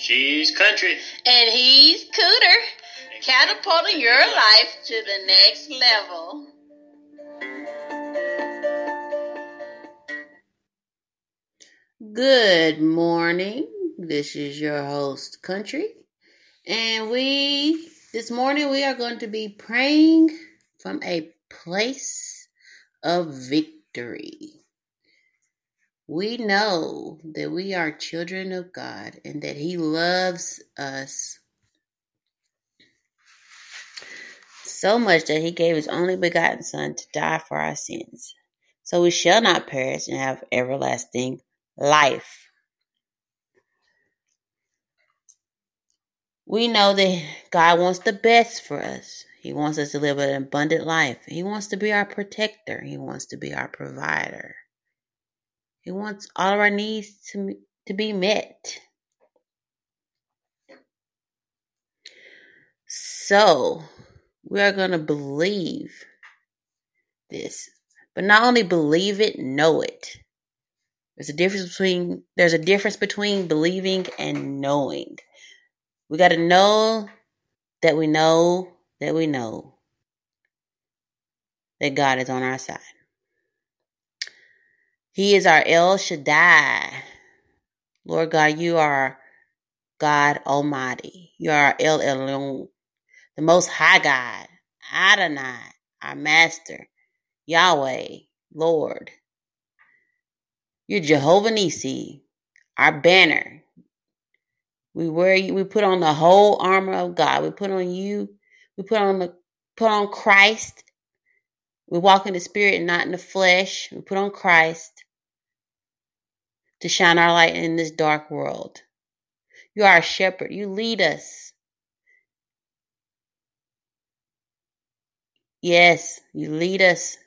She's country. And he's Cooter, catapulting your life to the next level. Good morning. This is your host, Country. And we, this morning, we are going to be praying from a place of victory. We know that we are children of God and that He loves us so much that He gave His only begotten Son to die for our sins. So we shall not perish and have everlasting life. We know that God wants the best for us. He wants us to live an abundant life. He wants to be our protector. He wants to be our provider. He wants all of our needs to, to be met. So, we are going to believe this. But not only believe it, know it. There's a difference between there's a difference between believing and knowing. We got to know that we know that we know that God is on our side. He is our El Shaddai. Lord God, you are God Almighty. You are El Elyon, the Most High God, Adonai, our Master, Yahweh, Lord. You're Jehovah Nisi, our banner. We wear you, we put on the whole armor of God. We put on you, we put on the put on Christ we walk in the spirit and not in the flesh. We put on Christ to shine our light in this dark world. You are a shepherd. You lead us. Yes, you lead us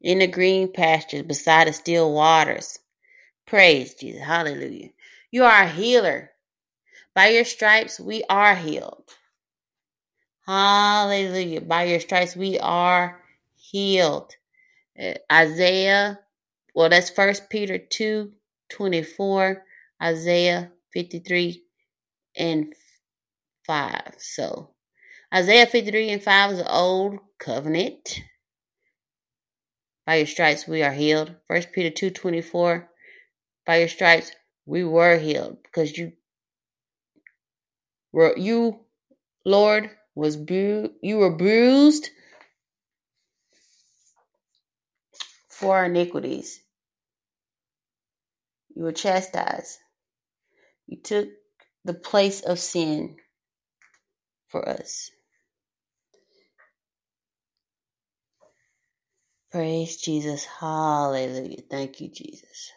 in the green pastures beside the still waters. Praise Jesus. Hallelujah. You are a healer. By your stripes, we are healed. Hallelujah. By your stripes we are healed. Uh, Isaiah, well, that's First Peter 2 24, Isaiah 53 and 5. So, Isaiah 53 and 5 is the old covenant. By your stripes we are healed. First Peter 2 24, by your stripes we were healed because you were, you, Lord, was bru- you were bruised for our iniquities. You were chastised. You took the place of sin for us. Praise Jesus. Hallelujah. Thank you, Jesus.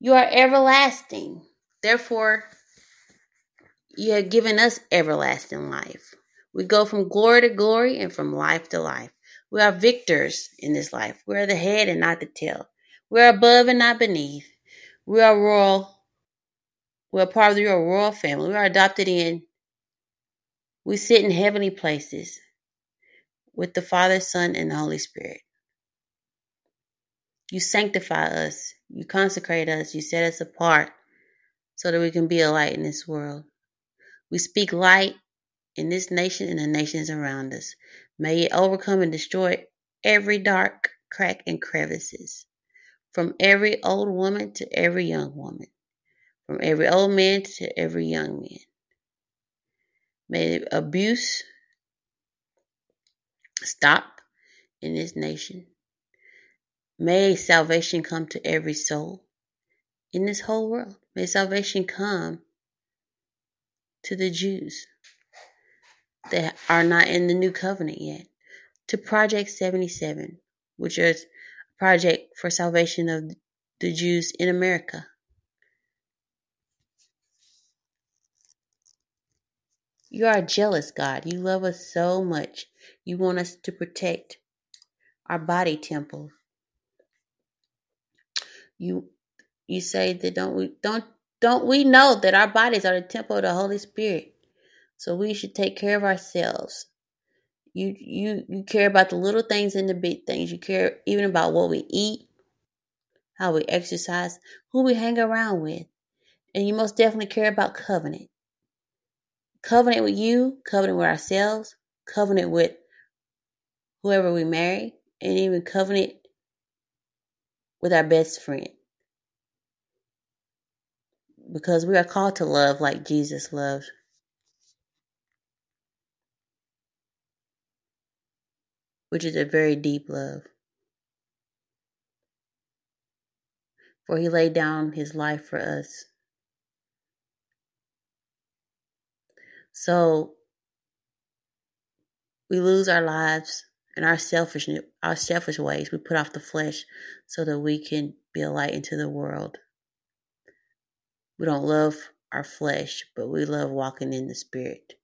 You are everlasting. Therefore, you have given us everlasting life. We go from glory to glory and from life to life. We are victors in this life. We are the head and not the tail. We are above and not beneath. We are royal. We are part of your royal family. We are adopted in. We sit in heavenly places with the Father, Son, and the Holy Spirit. You sanctify us. You consecrate us. You set us apart so that we can be a light in this world. We speak light in this nation and the nations around us. May it overcome and destroy every dark crack and crevices, from every old woman to every young woman, from every old man to every young man. May abuse stop in this nation. May salvation come to every soul in this whole world. May salvation come to the Jews that are not in the new covenant yet, to Project 77, which is a project for salvation of the Jews in America. You are a jealous God. You love us so much. You want us to protect our body temple. You you say that don't we don't don't we know that our bodies are the temple of the Holy Spirit? So we should take care of ourselves. You you you care about the little things and the big things. You care even about what we eat, how we exercise, who we hang around with. And you most definitely care about covenant. Covenant with you, covenant with ourselves, covenant with whoever we marry, and even covenant with our best friend. Because we are called to love like Jesus loved. Which is a very deep love. For he laid down his life for us. So we lose our lives in our selfishness, our selfish ways. We put off the flesh so that we can be a light into the world. We don't love our flesh, but we love walking in the spirit.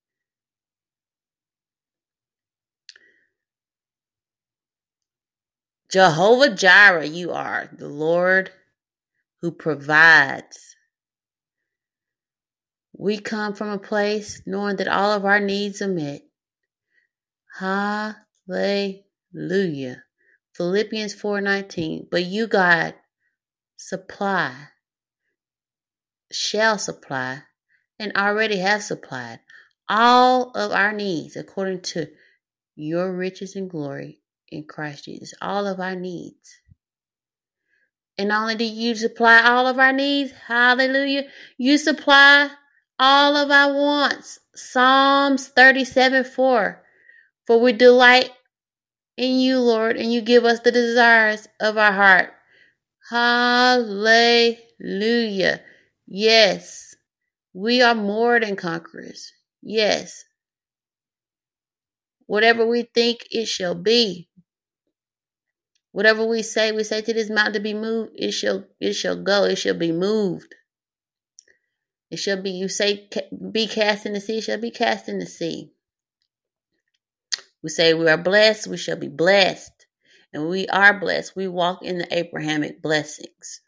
Jehovah Jireh, you are the Lord who provides. We come from a place knowing that all of our needs are met. Hallelujah. Philippians 4:19. But you God supply shall supply and already have supplied all of our needs according to your riches and glory in Christ Jesus. All of our needs. And only do you supply all of our needs, hallelujah, you supply all of our wants. Psalms 37 4. For we delight in you, Lord, and you give us the desires of our heart. Hallelujah. Yes, we are more than conquerors. Yes. Whatever we think, it shall be. Whatever we say, we say to this mountain to be moved, it shall it shall go, it shall be moved. It shall be you say be cast in the sea, shall be cast in the sea. We say we are blessed, we shall be blessed. And we are blessed. We walk in the Abrahamic blessings.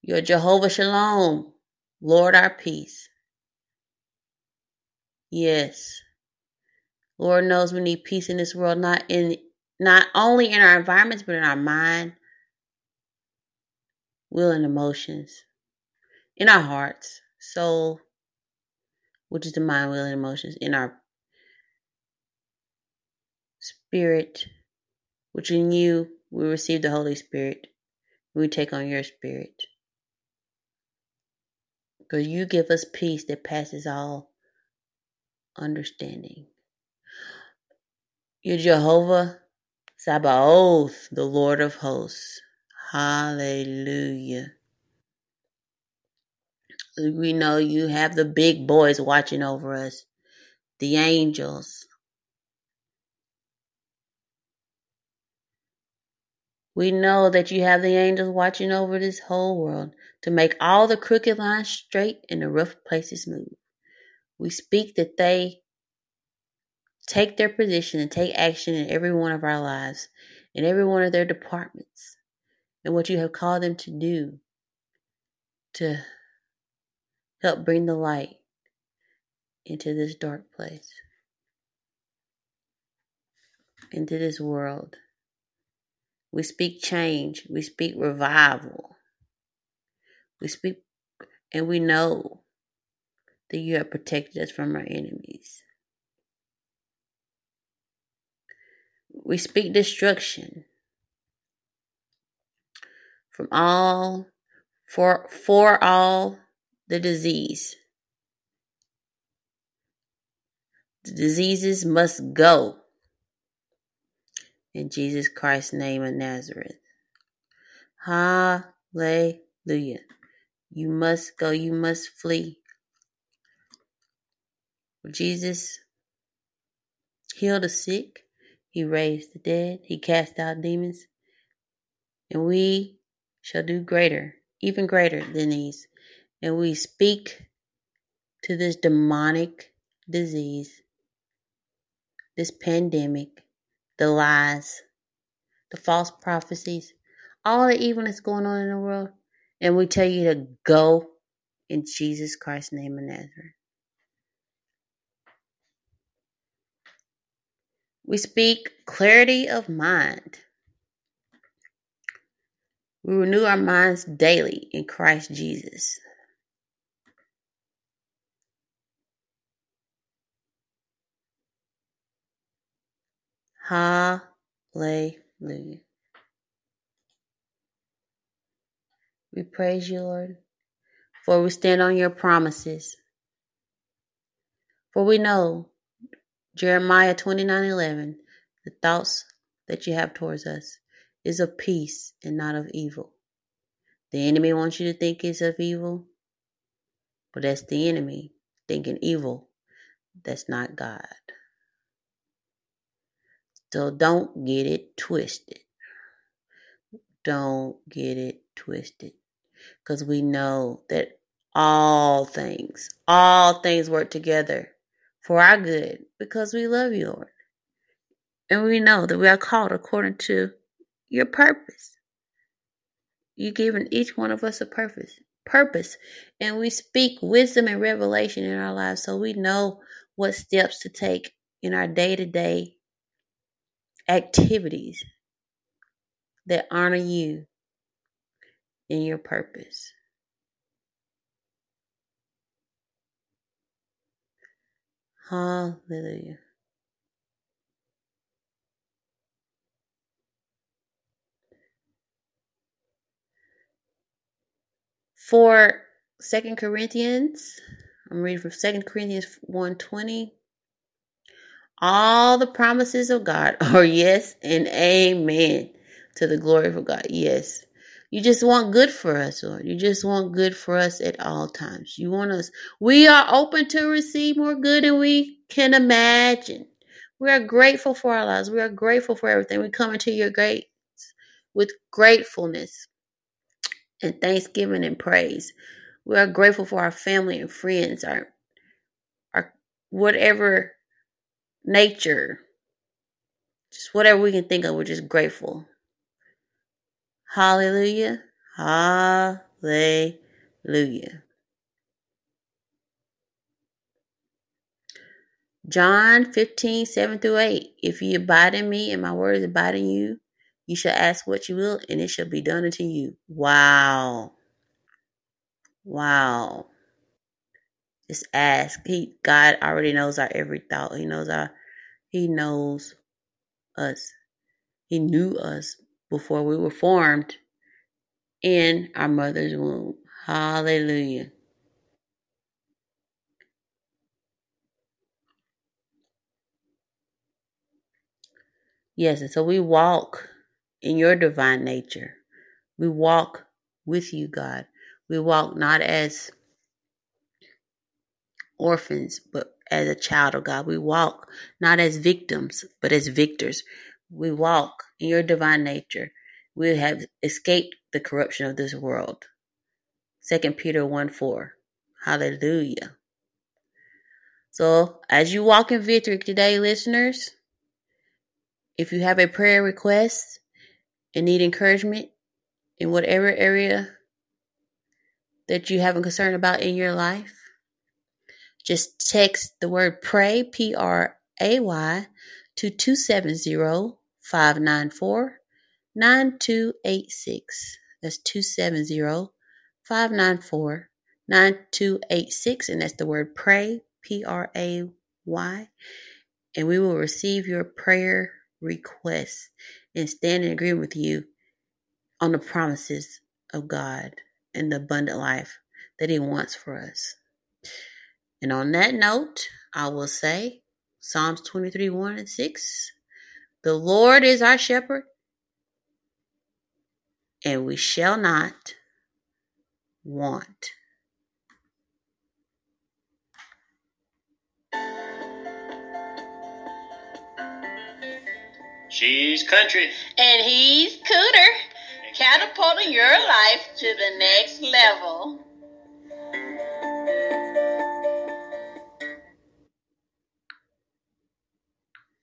You're Jehovah Shalom, Lord our peace. Yes. Lord knows we need peace in this world, not in not only in our environments, but in our mind, will and emotions, in our hearts, soul, which is the mind, will, and emotions, in our Spirit, which in you we receive the Holy Spirit. We take on your spirit. Because you give us peace that passes all understanding. You're Jehovah Sabaoth, the Lord of hosts. Hallelujah. We know you have the big boys watching over us, the angels, We know that you have the angels watching over this whole world to make all the crooked lines straight and the rough places smooth. We speak that they take their position and take action in every one of our lives, in every one of their departments, and what you have called them to do to help bring the light into this dark place, into this world. We speak change. We speak revival. We speak, and we know that you have protected us from our enemies. We speak destruction from all, for, for all the disease. The diseases must go in Jesus Christ's name of Nazareth. Hallelujah. You must go, you must flee. Jesus heal the sick, he raised the dead, he cast out demons, and we shall do greater, even greater than these. And we speak to this demonic disease, this pandemic, the lies, the false prophecies, all the evil that's going on in the world. And we tell you to go in Jesus Christ's name of Nazareth. We speak clarity of mind. We renew our minds daily in Christ Jesus. Hallelujah. We praise you, Lord, for we stand on your promises. For we know, Jeremiah 29 11, the thoughts that you have towards us is of peace and not of evil. The enemy wants you to think it's of evil, but that's the enemy thinking evil. That's not God. So don't get it twisted. Don't get it twisted. Because we know that all things, all things work together for our good because we love you, Lord. And we know that we are called according to your purpose. You've given each one of us a purpose. Purpose. And we speak wisdom and revelation in our lives so we know what steps to take in our day to day activities that honor you and your purpose. Hallelujah. For Second Corinthians, I'm reading from Second Corinthians 120. All the promises of God are yes and amen to the glory of God. Yes. You just want good for us, Lord. You just want good for us at all times. You want us. We are open to receive more good than we can imagine. We are grateful for our lives. We are grateful for everything. We come into your gates with gratefulness and thanksgiving and praise. We are grateful for our family and friends, our our whatever nature, just whatever we can think of, we're just grateful. Hallelujah. Hallelujah. John 15, 7 through 8. If you abide in me and my words abide in you, you shall ask what you will, and it shall be done unto you. Wow. Wow. Just ask. He God already knows our every thought. He knows our He knows us. He knew us before we were formed in our mother's womb. Hallelujah. Yes, and so we walk in your divine nature. We walk with you, God. We walk not as orphans, but as a child of God. We walk not as victims, but as victors. We walk in your divine nature. We have escaped the corruption of this world. 2 Peter 1 4. Hallelujah. So, as you walk in victory today, listeners, if you have a prayer request and need encouragement in whatever area that you have a concern about in your life, just text the word pray, P R A Y, to 270 594 9286. That's 270 594 9286. And that's the word pray, P R A Y. And we will receive your prayer requests and stand in agreement with you on the promises of God and the abundant life that He wants for us. And on that note, I will say Psalms 23 1 and 6 The Lord is our shepherd, and we shall not want. She's country. And he's Cooter, catapulting your life to the next level.